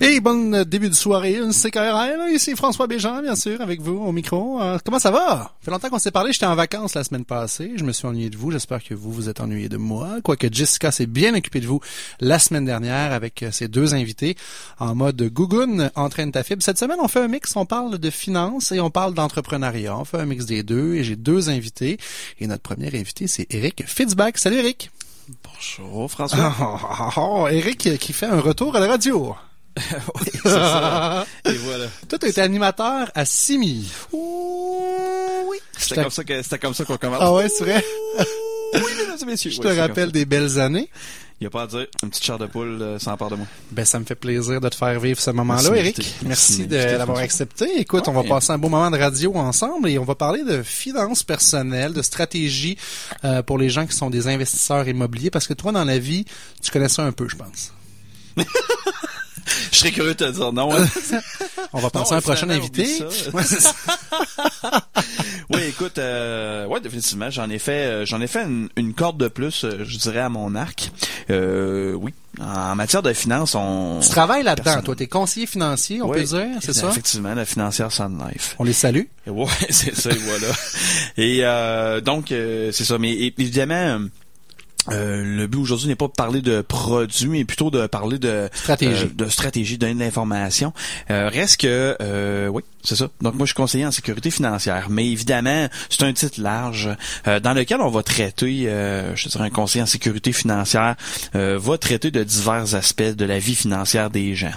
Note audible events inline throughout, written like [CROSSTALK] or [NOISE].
Et bon début de soirée, une CKRL, ici François Béjean, bien sûr, avec vous au micro. Euh, comment ça va? Ça fait longtemps qu'on s'est parlé, j'étais en vacances la semaine passée, je me suis ennuyé de vous, j'espère que vous vous êtes ennuyé de moi, quoique Jessica s'est bien occupée de vous la semaine dernière avec euh, ses deux invités en mode Gougoun, entraîne ta fibre. Cette semaine, on fait un mix, on parle de finances et on parle d'entrepreneuriat, on fait un mix des deux et j'ai deux invités. Et notre premier invité, c'est Eric Fitzbach. Salut Eric! Bonjour François. [LAUGHS] Oh, Eric qui fait un retour à la radio. Oui, c'est ça. Et voilà. Toi, été animateur à Simi. oui. C'était comme ça que c'était comme ça qu'on commence. Ah ouais, c'est vrai. oui, mesdames et messieurs. Je te rappelle des belles années. Il n'y a pas à dire. Une petite chair de poule euh, sans part de moi. Ben, ça me fait plaisir de te faire vivre ce moment-là, Eric. Merci, Merci d'avoir accepté. Écoute, on va passer un beau moment de radio ensemble et on va parler de finances personnelles, de stratégie euh, pour les gens qui sont des investisseurs immobiliers parce que toi, dans la vie, tu connais ça un peu, je pense. [LAUGHS] [LAUGHS] Je serais curieux de te dire non. Hein. [LAUGHS] On va passer à un prochain invité. [LAUGHS] oui, écoute, euh, ouais, définitivement, j'en ai fait, euh, j'en ai fait une, corde de plus, euh, je dirais à mon arc. Euh, oui, en matière de finances, on. Tu travailles là-dedans, toi, t'es conseiller financier, on peut dire, c'est ça? Effectivement, la financière Sun Life. On les salue. Ouais, c'est ça, voilà. Et euh, donc, c'est ça. Mais évidemment euh, le but aujourd'hui n'est pas de parler de produits, mais plutôt de parler de stratégie, euh, de stratégie, donner de l'information. Euh, reste que, euh, oui, c'est ça. Donc moi, je suis conseiller en sécurité financière, mais évidemment, c'est un titre large dans lequel on va traiter, je te dirais, un conseiller en sécurité financière va traiter de divers aspects de la vie financière des gens.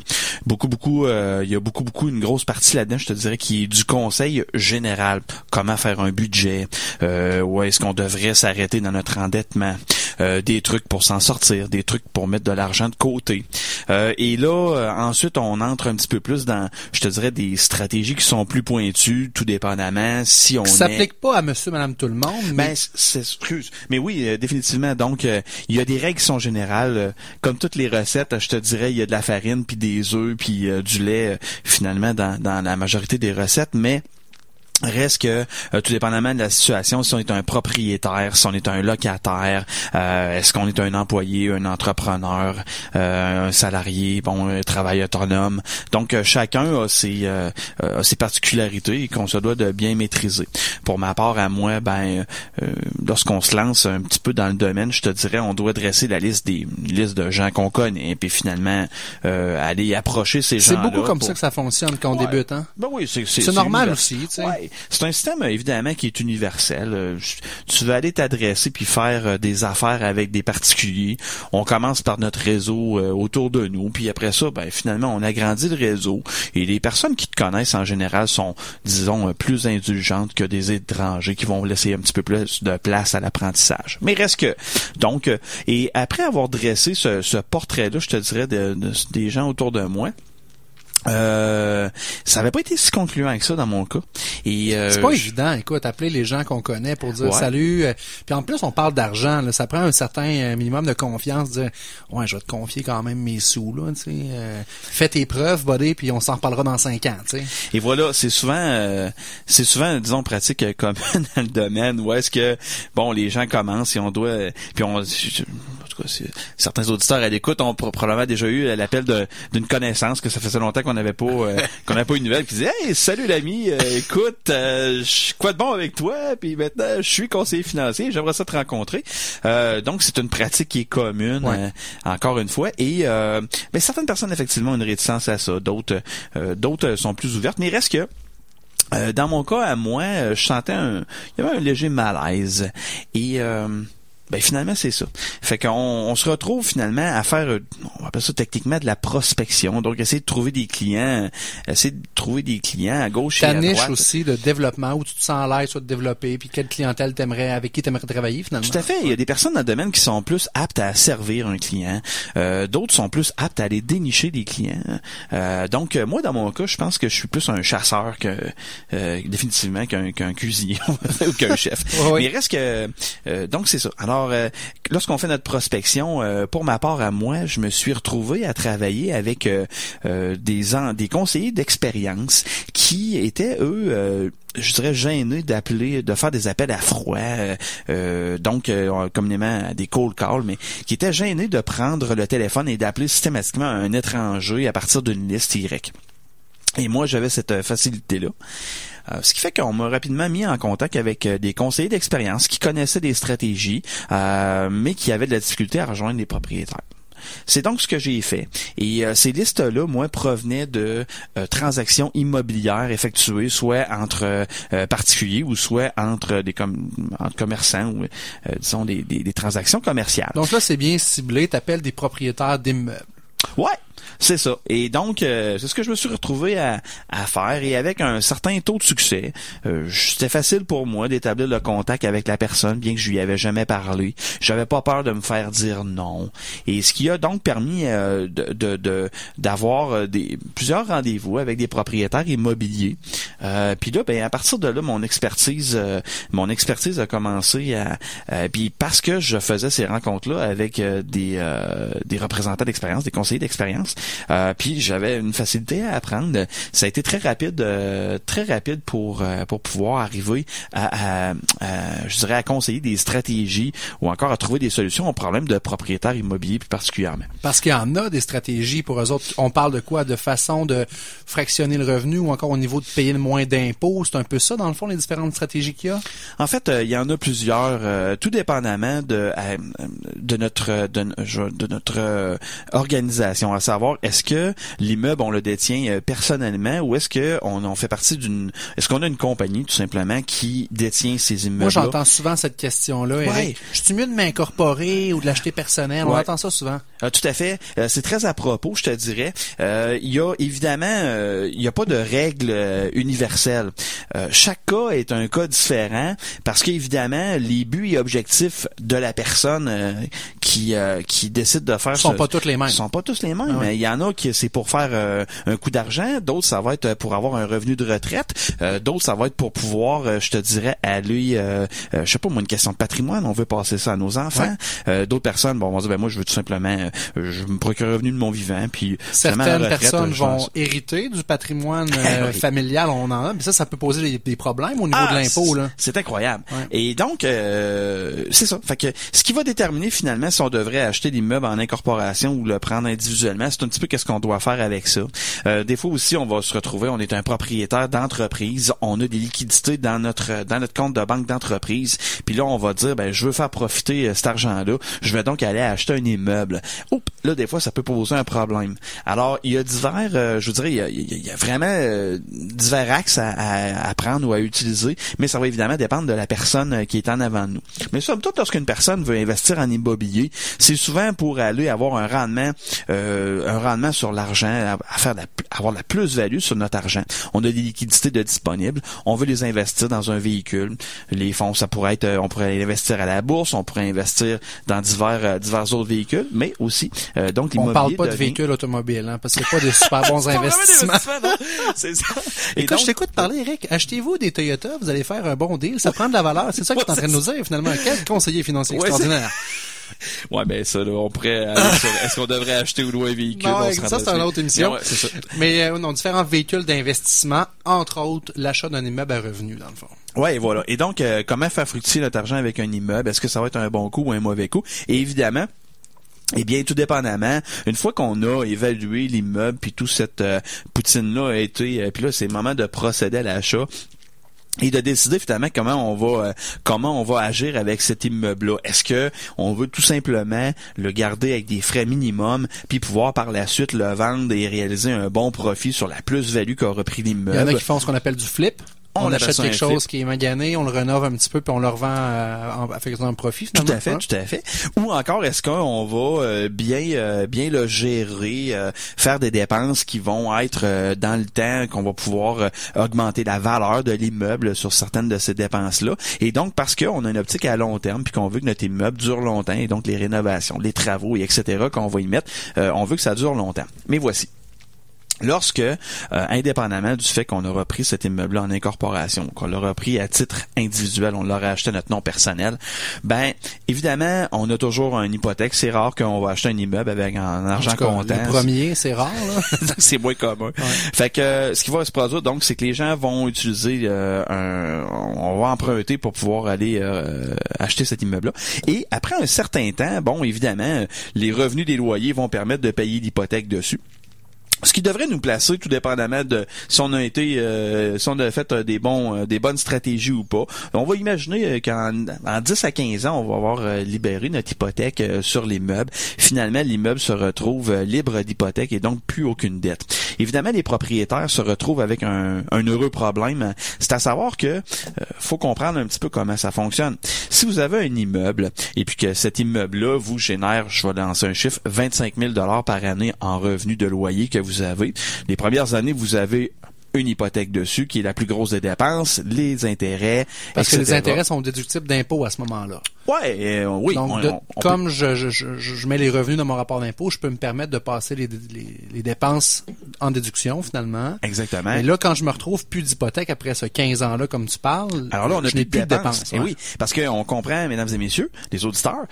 Beaucoup, beaucoup, il y a beaucoup, beaucoup, une grosse partie là-dedans, je te dirais, qui est du conseil général. Comment faire un budget, où est-ce qu'on devrait s'arrêter dans notre endettement? Euh, des trucs pour s'en sortir, des trucs pour mettre de l'argent de côté. Euh, et là, euh, ensuite, on entre un petit peu plus dans, je te dirais, des stratégies qui sont plus pointues, tout dépendamment si on. Ça s'applique pas à Monsieur, Madame, tout le monde. Mais ben, c'est excuse. Mais oui, définitivement. Donc, il y a des règles qui sont générales. comme toutes les recettes, je te dirais, il y a de la farine puis des œufs puis du lait finalement dans, dans la majorité des recettes, mais Reste que, euh, tout dépendamment de la situation, si on est un propriétaire, si on est un locataire, euh, est-ce qu'on est un employé, un entrepreneur, euh, un salarié, bon, un travail autonome? Donc, chacun a ses, a ses particularités et qu'on se doit de bien maîtriser. Pour ma part, à moi, ben, lorsqu'on se lance un petit peu dans le domaine, je te dirais, on doit dresser la liste des listes de gens qu'on connaît, puis finalement aller approcher ces gens-là. C'est beaucoup comme ça que ça fonctionne quand on débute, hein? Ben oui, c'est normal aussi, tu sais. C'est un système évidemment qui est universel. Euh, tu veux aller t'adresser puis faire euh, des affaires avec des particuliers. On commence par notre réseau euh, autour de nous, puis après ça, ben finalement on agrandit le réseau et les personnes qui te connaissent en général sont, disons, plus indulgentes que des étrangers qui vont laisser un petit peu plus de place à l'apprentissage. Mais reste que donc et après avoir dressé ce, portrait-là, je te dirais des gens autour de moi. Euh, ça avait pas été si concluant que ça dans mon cas. Et euh, c'est pas évident. Écoute, appeler les gens qu'on connaît pour dire salut. Euh, puis en plus, on parle d'argent. Ça prend un certain euh, minimum de confiance. Dire ouais, je vais te confier quand même mes sous là. Tu sais, fais tes preuves, buddy, puis on s'en reparlera dans cinq ans. Tu sais. Et voilà, c'est souvent, c'est souvent, disons, pratique [LAUGHS] comme dans le domaine où est-ce que bon, les gens commencent et on doit, puis on, tout cas, certains auditeurs à l'écoute ont probablement déjà eu l'appel d'une connaissance que ça faisait longtemps qu'on n'avait pas euh, [LAUGHS] qu'on n'avait pas une nouvelle qui disait hey salut l'ami euh, écoute euh, quoi de bon avec toi puis maintenant je suis conseiller financier j'aimerais ça te rencontrer. Donc c'est une pratique qui est commune encore une fois et mais certaines personnes effectivement ont une réticence à ça d'autres d'autres sont plus ouvertes mais il reste que dans mon cas à moi je sentais un il y avait un léger malaise et ben finalement c'est ça. Fait qu'on on se retrouve finalement à faire, on va appeler ça techniquement de la prospection. Donc essayer de trouver des clients, essayer de trouver des clients à gauche et à droite. niche aussi de développement où tu te sens à l'aise de développer, puis quelle clientèle t'aimerais, avec qui t'aimerais travailler finalement. Tout à fait. Il y a des personnes dans le domaine qui sont plus aptes à servir un client. Euh, D'autres sont plus aptes à aller dénicher des clients. Euh, donc moi dans mon cas, je pense que je suis plus un chasseur que euh, définitivement qu'un qu'un [LAUGHS] cuisinier ou qu'un chef. Mais il reste que euh, donc c'est ça. Alors alors, lorsqu'on fait notre prospection, pour ma part à moi, je me suis retrouvé à travailler avec des des conseillers d'expérience qui étaient eux je dirais gênés d'appeler, de faire des appels à froid, euh, donc euh, communément des cold calls, mais qui étaient gênés de prendre le téléphone et d'appeler systématiquement un étranger à partir d'une liste Y. Et moi, j'avais cette facilité-là. Euh, ce qui fait qu'on m'a rapidement mis en contact avec euh, des conseillers d'expérience qui connaissaient des stratégies, euh, mais qui avaient de la difficulté à rejoindre les propriétaires. C'est donc ce que j'ai fait. Et ces listes-là, moi, provenaient de transactions immobilières effectuées soit entre particuliers ou soit entre des commerçants ou disons des, des, transactions commerciales. Donc là, c'est bien ciblé. T'appelles des propriétaires d'immeubles. Ouais, c'est ça. Et donc, euh, c'est ce que je me suis retrouvé à, à, faire. Et avec un certain taux de succès, euh, c'était facile pour moi d'établir le contact avec la personne, bien que je lui avais jamais parlé. J'avais pas peur de me faire dire non. Et ce qui a donc permis euh, de d'avoir des plusieurs rendez-vous avec des propriétaires immobiliers. puis là, ben à partir de là, mon expertise, mon expertise a commencé à. puis parce que je faisais ces rencontres-là avec des des représentants d'expérience, des conseillers d'expérience, euh, puis j'avais une facilité à apprendre. Ça a été très rapide, euh, très rapide pour euh, pour pouvoir arriver à, je dirais, à conseiller des stratégies ou encore à trouver des solutions aux problèmes de propriétaires immobiliers plus particulièrement. Parce qu'il y en a des stratégies pour eux autres. On parle de quoi? De façon de fractionner le revenu ou encore au niveau de payer le moins d'impôts? C'est un peu ça dans le fond les différentes stratégies qu'il y a? En fait, il y en a plusieurs, tout dépendamment de de notre de, de notre organisation, à savoir est-ce que l'immeuble on le détient euh, personnellement ou est-ce que on fait partie d'une est-ce qu'on a une compagnie tout simplement qui détient ces immeubles Moi j'entends souvent cette question là ouais. Je suis mieux de m'incorporer ou de l'acheter personnel, on entend ça souvent. Ah, tout à fait, euh, c'est très à propos, je te dirais. Euh, il y a évidemment il n'y a pas de règle universelle. chaque cas est un cas différent parce qu'évidemment les buts et objectifs de la personne qui qui décide de faire sont pas tous les mêmes. Sont pas tous les mêmes, ah il y en a qui c'est pour faire euh, un coup d'argent, d'autres ça va être pour avoir un revenu de retraite, euh, d'autres ça va être pour pouvoir, euh, je te dirais, aller, je sais pas moi, une question de patrimoine, on veut passer ça à nos enfants. d'autres personnes, bon, vont dire, ben moi je veux tout simplement, je me procure un revenu de mon vivant, puis certaines personnes vont hériter du patrimoine [LAUGHS] eh familial, on en a, mais ça, ça peut poser des, problèmes au niveau de ah, l'impôt là. C'est incroyable. Et donc, c'est ça. Fait que ce qui va déterminer finalement si on devrait acheter l'immeuble en incorporation ou le prendre individuellement, c'est un petit peu qu'est-ce qu'on doit faire avec ça. Euh, des fois aussi, on va se retrouver, on est un propriétaire d'entreprise, on a des liquidités dans notre dans notre compte de banque d'entreprise, puis là on va dire ben je veux faire profiter euh, cet argent-là, je vais donc aller acheter un immeuble. Oups, là des fois ça peut poser un problème. Alors il y a divers, euh, je vous dirais, il y a, vraiment euh, divers axes à, à, prendre ou à utiliser, mais ça va évidemment dépendre de la personne qui est en avant de nous. Mais somme toute, lorsqu'une personne veut investir en immobilier, c'est souvent pour aller avoir un rendement euh, un rendement sur l'argent, à, faire avoir la plus-value sur notre argent. On a des liquidités de disponibles, on veut les investir dans un véhicule. Les fonds, ça pourrait être, euh, on pourrait investir à la bourse, on pourrait investir dans divers euh, divers autres véhicules, mais aussi donc On parle pas de véhicules automobiles, hein, parce que [LAUGHS] c'est pas des super bons investissements. c'est ça. [LAUGHS] Et quand je t'écoute parler, Eric, achetez-vous des Toyota, vous allez faire un bon deal, ça prend de la valeur. C'est ça que tu es en train de [LAUGHS] nous dire finalement. Quel conseiller financier extraordinaire. [LAUGHS] ouais, ben ça, là, on pourrait [LAUGHS] est-ce qu'on devrait acheter ou louer un véhicule? Non, ça, c'est une autre émission. Mais euh, non, différents véhicules d'investissement, entre autres l'achat d'un immeuble à revenu, dans le fond. Ouais, voilà. Et donc, euh, comment faire fructifier notre argent avec un immeuble? Est-ce que ça va être un bon coup ou un mauvais coup? Et évidemment, eh bien, tout dépendamment, une fois qu'on a évalué l'immeuble, puis toute cette euh, poutine-là a été, puis là, c'est le moment de procéder à l'achat et de décider finalement comment on va euh, comment on va agir avec cet immeuble là. Est-ce que on veut tout simplement le garder avec des frais minimums puis pouvoir par la suite le vendre et réaliser un bon profit sur la plus-value qu'a repris l'immeuble? Il y en a qui font ce qu'on appelle du flip on, achète quelque chose qui est magané, on le rénove un petit peu, puis on le revend euh, en, faisant un profit finalement. Tout à fait, tout à fait. Ou encore, est-ce qu'on va euh, bien euh, bien le gérer, faire des dépenses qui vont être dans le temps, qu'on va pouvoir augmenter la valeur de l'immeuble sur certaines de ces dépenses-là? Et donc, parce qu'on a une optique à long terme, puis qu'on veut que notre immeuble dure longtemps, et donc les rénovations, les travaux, et etc., qu'on va y mettre, on veut que ça dure longtemps. Mais voici lorsque, euh, indépendamment du fait qu'on a repris cet immeuble en incorporation, qu'on l'a repris à titre individuel, on l'aurait acheté à notre nom personnel, ben évidemment, on a toujours une hypothèque. C'est rare qu'on va acheter un immeuble avec un argent comptant. Le premier, c'est rare. [LAUGHS] c'est moins commun. Fait que ce qui va se produire, donc, c'est que les gens vont utiliser euh, un, on va emprunter pour pouvoir aller euh, acheter cet immeuble-là. Et après un certain temps, bon, évidemment, les revenus des loyers vont permettre de payer l'hypothèque dessus. Ce qui devrait nous placer, tout dépendamment de si on a été, euh, si on a fait euh, des bons, euh, des bonnes stratégies ou pas. On va imaginer qu'en en 10 à 15 ans, on va avoir libéré notre hypothèque sur l'immeuble. Finalement, l'immeuble se retrouve libre d'hypothèque et donc plus aucune dette. Évidemment, les propriétaires se retrouvent avec un, un heureux problème. C'est à savoir que faut comprendre un petit peu comment ça fonctionne. Si vous avez un immeuble et puis que cet immeuble-là vous génère, je vais lancer un chiffre, 25 000 dollars par année en revenus de loyer que vous avez. Les premières années, vous avez une hypothèque dessus qui est la plus grosse des dépenses, les intérêts, Parce que les intérêts sont déductibles d'impôts à ce moment-là. Ouais, euh, oui. Donc, comme je, je, je, mets les revenus dans mon rapport d'impôt, je peux me permettre de passer les, les, les, dépenses en déduction finalement. Exactement. Et là, quand je me retrouve plus d'hypothèque après ce 15 ans-là, comme tu parles, alors là, on a je n'ai plus de dépenses. Et oui, parce qu'on comprend, mesdames et messieurs, les auditeurs,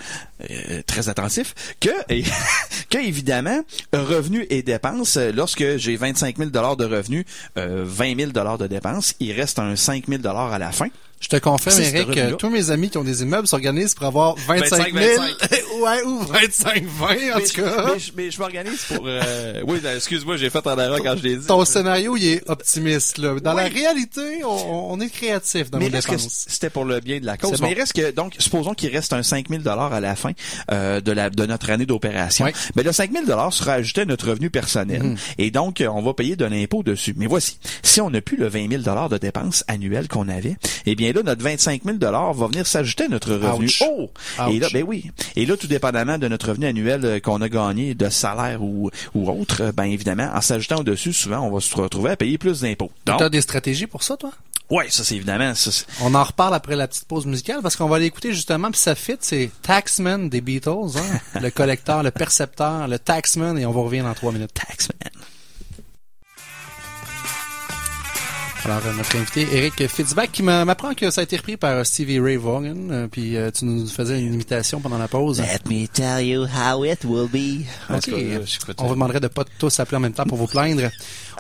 euh, très attentifs, que, [LAUGHS] que évidemment, revenus et dépenses, lorsque j'ai 25 000 de revenus, euh, 20 000 de dépenses, il reste un 5 000 à la fin. Je te confirme, Eric, que tous mes amis qui ont des immeubles s'organisent pour avoir 25 000. 25. ouais, ou 25, 20, en tout cas. Mais je, mais je m'organise pour... Euh... [LAUGHS] Oui, ben, excuse-moi, j'ai fait en erreur quand je l'ai dit. Ton scénario, il est optimiste. Là. Dans la réalité, on, on, est créatif dans mais nos dépenses. C'était pour le bien de la cause? Mais il reste que... Donc, supposons qu'il reste un 5 000 à la fin euh, de, la, de notre année d'opération. Oui. Mais le 5 000 sera ajouté à notre revenu personnel. Mm. Et donc, on va payer de l'impôt dessus. Mais voici, si on n'a plus le 20 000 de dépenses annuelles qu'on avait, eh bien là, notre 25 000 va venir s'ajouter à notre revenu. Oh! Et là, ben oui. Et là, tout dépendamment de notre revenu annuel euh, qu'on a gagné de salaire ou, ou autre, euh, ben évidemment, en s'ajoutant au-dessus, souvent, on va se retrouver à payer plus d'impôts. Tu as des stratégies pour ça, toi? Oui, ça c'est évidemment. Ça, on en reparle après la petite pause musicale parce qu'on va l'écouter justement puis ça fit, c'est Taxman des Beatles, hein? [LAUGHS] le collecteur, le percepteur, le Taxman et on va revenir dans trois minutes. Taxman. Alors, euh, notre invité, Eric Fitzbach, qui m'apprend que ça a été repris par Stevie Ray Vaughan, euh, puis euh, tu nous faisais une imitation pendant la pause. Let me tell you how it will be. OK. On vous demanderait de pas tous s'appeler en même temps pour vous plaindre.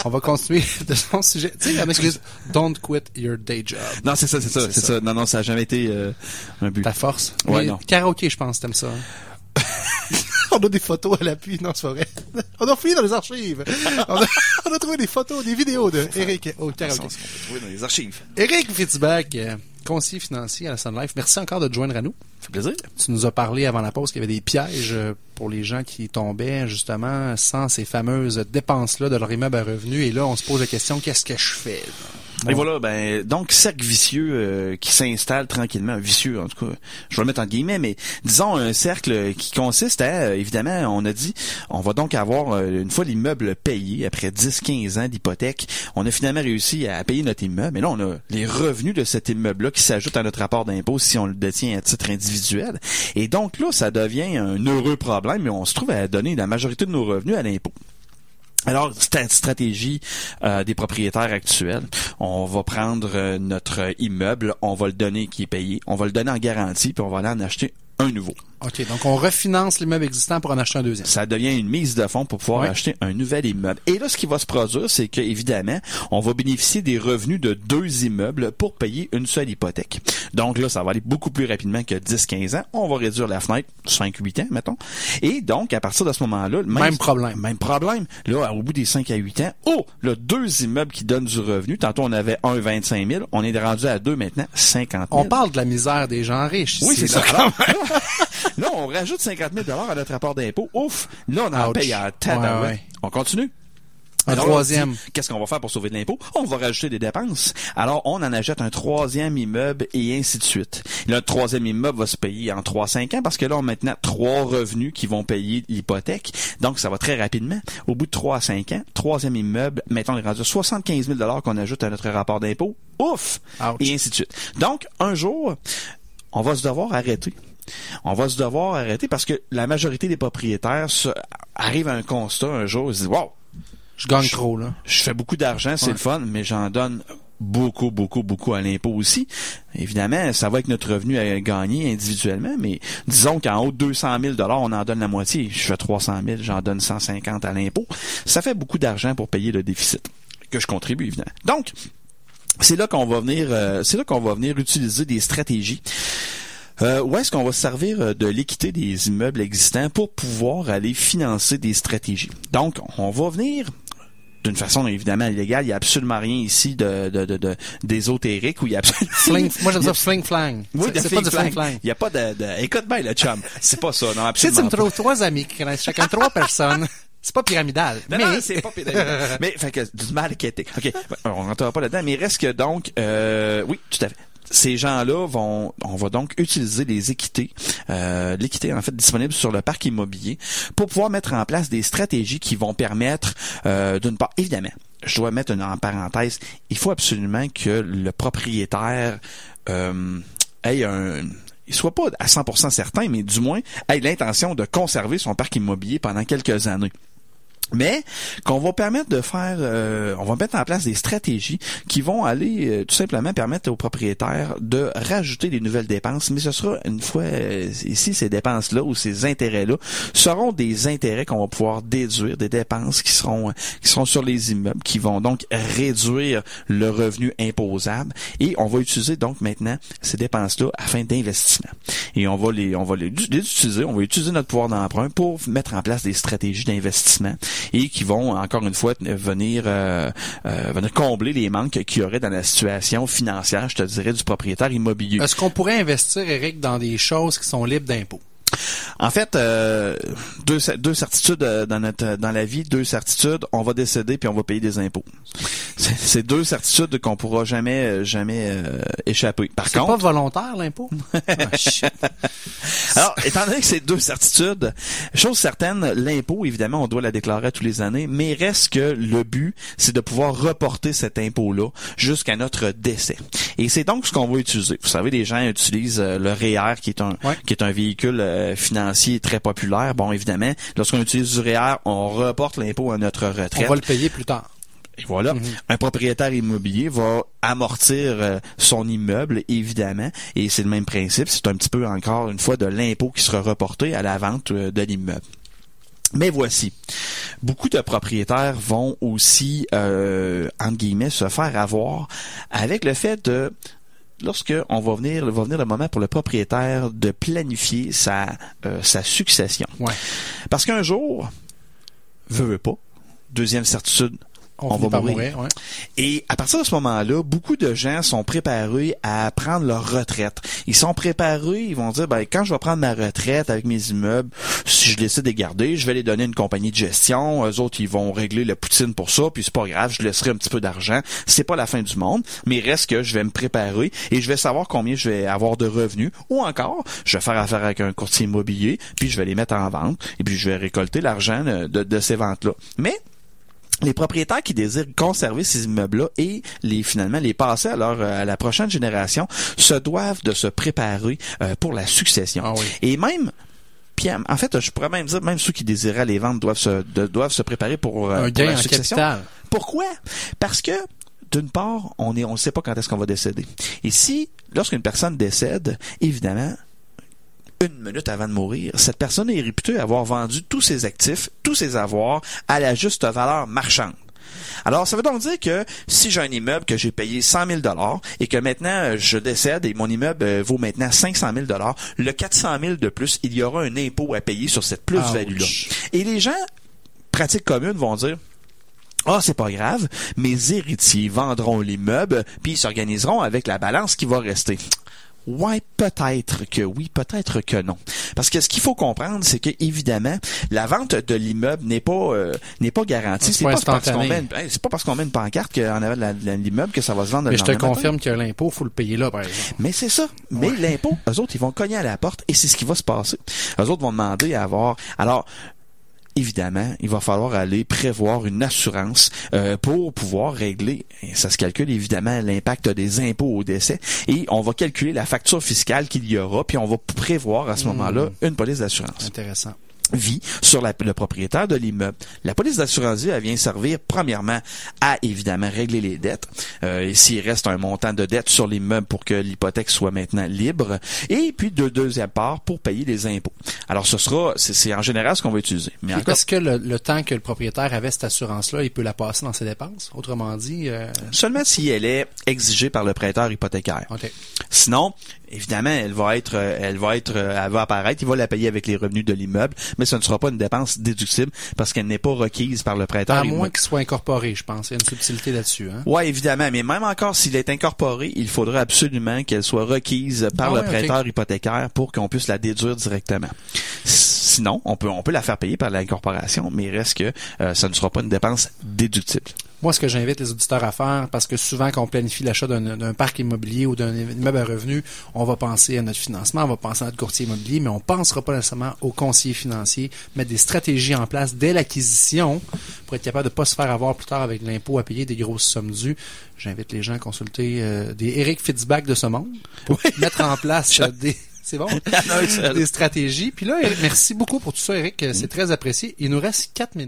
On va continuer [LAUGHS] de son sujet. Tu sais, la excuse, don't quit your day job. Non, c'est ça, c'est ça, c'est ça. Non, non, ça a jamais été un but. Ta force. Ouais, non. Karaoké, je pense, t'aimes ça. Hein? [LAUGHS] on a des photos à l'appui. Non, c'est vrai. [LAUGHS] On a fouillé dans les archives. On a, [LAUGHS] on a trouvé des photos, des vidéos de Eric au karaoké. Dans les archives. Eric Fitzbach, euh, conseiller financier à la Sun Life. Merci encore de te joindre à nous. Ça fait plaisir. Tu nous as parlé avant la pause qu'il y avait des pièges euh, pour les gens qui tombaient justement sans ces fameuses dépenses-là de leur immeuble à revenus. Et là, on se pose la question, qu'est-ce que je fais? Et voilà, ben donc cercle vicieux euh, qui s'installe tranquillement, vicieux en tout cas, je vais le mettre en guillemets, mais disons un cercle qui consiste à, euh, évidemment, on a dit, on va donc avoir, euh, une fois l'immeuble payé, après 10-15 ans d'hypothèque, on a finalement réussi à payer notre immeuble, mais là on a les revenus de cet immeuble-là qui s'ajoutent à notre rapport d'impôt si on le détient à titre individuel. Et donc là, ça devient un heureux problème, mais on se trouve à donner la majorité de nos revenus à l'impôt. Alors, stratégie euh, des propriétaires actuels. On va prendre euh, notre immeuble, on va le donner qui est payé, on va le donner en garantie, puis on va aller en acheter un nouveau. OK, donc on refinance l'immeuble existant pour en acheter un deuxième. Ça devient une mise de fonds pour pouvoir acheter un nouvel immeuble. Et là, ce qui va se produire, c'est que évidemment, on va bénéficier des revenus de deux immeubles pour payer une seule hypothèque. Donc là, ça va aller beaucoup plus rapidement que 10-15 ans. On va réduire la fenêtre 5-8 ans, mettons. Et donc, à partir de ce moment-là, même, même, problème. Même problème. Là, au bout des 5 à 8 ans, oh, là, deux immeubles qui donnent du revenu. Tantôt, on avait un 25 000. On est rendu à deux maintenant, 50 000. On parle de la misère des gens riches. Oui, c'est ça. [LAUGHS] [LAUGHS] là, on rajoute 50 000 à notre rapport d'impôt. Ouf! Là, on en paye à ouais, On continue? Un troisième. Qu'est-ce qu'on va faire pour sauver de l'impôt? On va rajouter des dépenses. Alors, on en achète un troisième immeuble et ainsi de suite. le troisième immeuble va se payer en 3-5 ans parce que là, on a maintenant trois revenus qui vont payer l'hypothèque. Donc, ça va très rapidement. Au bout de 3 à 5 ans, troisième immeuble, mettons, on est rendu 75 000 qu'on ajoute à notre rapport d'impôt. Ouf! Et ainsi de suite. Donc, un jour, on va se devoir arrêter on va se devoir arrêter parce que la majorité des propriétaires arrivent à un constat un jour, ils se disent, wow, Je gagne trop, là. je fais beaucoup d'argent, c'est Ouais. le fun, mais j'en donne beaucoup, beaucoup, beaucoup à l'impôt aussi. Évidemment, ça va avec notre revenu à gagner individuellement, mais disons qu'en haut de 200 000 on en donne la moitié. Je fais 300 000, j'en donne 150 à l'impôt. Ça fait beaucoup d'argent pour payer le déficit que je contribue, évidemment. Donc, c'est là qu'on va venir, euh, c'est là qu'on va venir utiliser des stratégies. Euh, où est-ce qu'on va se servir euh, de l'équité des immeubles existants pour pouvoir aller financer des stratégies? Donc, on va venir d'une façon évidemment illégale. Il n'y a absolument rien ici de, de, de, de- d'ésotérique où il y a absolument... [LAUGHS] Fling, moi, j'aime ça fling flang. Oui, C'est- c'est pas fling flang. Il n'y a pas de, de- Écoute bien, le chum. C'est pas ça, non, [LAUGHS] Tu sais, tu absolument me pas. trouves trois amis qui connaissent chacun trois personnes. [LAUGHS] C'est pas pyramidal. Non, mais non, c'est pas pyramidal. mais fait que du marketing. OK, on rentrera pas là-dedans, mais il reste que donc euh, oui, tout à fait. Ces gens-là vont, on va donc utiliser les équités, euh, l'équité en fait disponible sur le parc immobilier pour pouvoir mettre en place des stratégies qui vont permettre, euh, d'une part, évidemment, je dois mettre en parenthèse, il faut absolument que le propriétaire euh, ait un il soit pas à 100% certain, mais du moins ait l'intention de conserver son parc immobilier pendant quelques années. Mais qu'on va permettre de faire, euh, on va mettre en place des stratégies qui vont aller euh, tout simplement permettre aux propriétaires de rajouter des nouvelles dépenses. Mais ce sera une fois euh, ici ces dépenses-là ou ces intérêts-là seront des intérêts qu'on va pouvoir déduire, des dépenses qui seront qui seront sur les immeubles, qui vont donc réduire le revenu imposable. Et on va utiliser donc maintenant ces dépenses-là afin d'investissement. Et on va les on va les, les utiliser, on va utiliser notre pouvoir d'emprunt pour mettre en place des stratégies d'investissement et qui vont encore une fois venir euh, euh, venir combler les manques qu'il y aurait dans la situation financière, je te dirais, du propriétaire immobilier. est-ce qu'on pourrait investir, Eric, dans des choses qui sont libres d'impôts? En fait, euh, deux, deux certitudes euh, dans notre dans la vie, deux certitudes, on va décéder puis on va payer des impôts. C'est deux certitudes qu'on pourra jamais euh, jamais euh, échapper. Par contre, pas volontaire, l'impôt? [LAUGHS] Ah. Alors, étant donné que c'est deux certitudes, chose certaine, l'impôt, évidemment, on doit la déclarer tous les années, mais reste que le but, c'est de pouvoir reporter cet impôt-là jusqu'à notre décès. Et c'est donc ce qu'on va utiliser. Vous savez, les gens utilisent euh, le REER, qui est un Ouais. qui est un véhicule euh, financier très populaire. Bon, évidemment, lorsqu'on utilise du REER, on reporte l'impôt à notre On retraite. va le payer plus tard. Et voilà, un propriétaire immobilier va amortir euh, son immeuble, évidemment, et c'est le même principe. C'est un petit peu encore une fois de l'impôt qui sera reporté à la vente euh, de l'immeuble. Mais voici, beaucoup de propriétaires vont aussi, euh, entre guillemets, se faire avoir avec le fait de lorsque on va venir, va venir le moment pour le propriétaire de planifier sa, euh, sa succession. Ouais. Parce qu'un jour, veut, veut pas, deuxième certitude, On, va par mourir. ouais. et à partir de ce moment-là, beaucoup de gens sont préparés à prendre leur retraite. Ils sont préparés, ils vont dire, ben, quand je vais prendre ma retraite avec mes immeubles, si je décide de les garder, je vais les donner à une compagnie de gestion. Eux autres, ils vont régler la poutine pour ça, puis c'est pas grave, je laisserai un petit peu d'argent. C'est pas la fin du monde, mais il reste que je vais me préparer et je vais savoir combien je vais avoir de revenus. Ou encore, je vais faire affaire avec un courtier immobilier, puis je vais les mettre en vente, et puis je vais récolter l'argent de ces ventes-là. Mais les propriétaires qui désirent conserver ces immeubles-là et les finalement les passer à leur à la prochaine génération se doivent de se préparer euh, pour la succession. Ah oui. Et même puis en fait, je pourrais même dire même ceux qui désiraient les vendre doivent se de- doivent se préparer pour, euh, Un pour gain la en succession. capital. Pourquoi? Parce que d'une part, on est on ne sait pas quand est-ce qu'on va décéder. Et si lorsqu'une personne décède, évidemment, une minute avant de mourir, cette personne est réputée avoir vendu tous ses actifs, tous ses avoirs à la juste valeur marchande. Alors, ça veut donc dire que si j'ai un immeuble que j'ai payé 100 000 dollars et que maintenant euh, je décède et mon immeuble euh, vaut maintenant 500 000 dollars, le 400 000 de plus, il y aura un impôt à payer sur cette plus-value-là. Et les gens, pratiques communes, vont dire, ah, c'est pas grave, mes héritiers vendront l'immeuble, puis ils s'organiseront avec la balance qui va rester. Ouais, peut-être que oui, peut-être que non. Parce que ce qu'il faut comprendre, c'est que évidemment, la vente de l'immeuble n'est pas euh, n'est pas garantie. C'est pas pas, parce qu'on met hey, pas parce qu'on met une pancarte qu'en avant de l'immeuble que ça va se vendre. Mais je te matin. confirme que l'impôt, faut le payer là, par exemple. Mais c'est ça. Mais l'impôt, eux autres, ils vont cogner à la porte et c'est ce qui va se passer. Eux autres vont demander à avoir. Alors. Évidemment, il va falloir aller prévoir une assurance euh, pour pouvoir régler, et ça se calcule évidemment l'impact des impôts au décès, et on va calculer la facture fiscale qu'il y aura, puis on va prévoir à ce moment-là une police d'assurance. Intéressant. Vie sur la- le propriétaire de l'immeuble. La police d'assurance vie, elle vient servir premièrement à évidemment régler les dettes. Euh, S'il reste un montant de dette sur l'immeuble pour que l'hypothèque soit maintenant libre, et puis de deuxième part pour payer les impôts. Alors ce sera, c'est c'est en général ce qu'on va utiliser. Mais encore, Est-ce que le, le temps que le propriétaire avait cette assurance-là, il peut la passer dans ses dépenses? Autrement dit, euh, seulement si elle est exigée par le prêteur hypothécaire. OK. Sinon, évidemment, elle va être, euh, elle va être, euh, elle va apparaître, il va la payer avec les revenus de l'immeuble, mais ce ne sera pas une dépense déductible parce qu'elle n'est pas requise par le prêteur. À moins qu'il soit incorporé, je pense. Il y a une subtilité là-dessus. Hein? Ouais, évidemment, mais même encore s'il est incorporé, il faudra absolument qu'elle soit requise par Ah le ouais, prêteur hypothécaire pour qu'on puisse la déduire directement. Sinon, on peut on peut la faire payer par l'incorporation, mais il reste que euh, ça ne sera pas une dépense déductible. Moi, ce que j'invite les auditeurs à faire, parce que souvent quand on planifie l'achat d'un parc immobilier ou d'un immeuble à revenus, on va penser à notre financement, on va penser à notre courtier immobilier, mais on pensera pas nécessairement au conseiller financier, mettre des stratégies en place dès l'acquisition pour être capable de pas se faire avoir plus tard avec l'impôt à payer des grosses sommes dues. J'invite les gens à consulter euh, des Eric Fitzbach de ce monde pour [LAUGHS] mettre en place euh, [LAUGHS] des c'est bon. [LAUGHS] des stratégies. Puis là, merci beaucoup pour tout ça, Eric. C'est très apprécié. Il nous reste quatre minutes.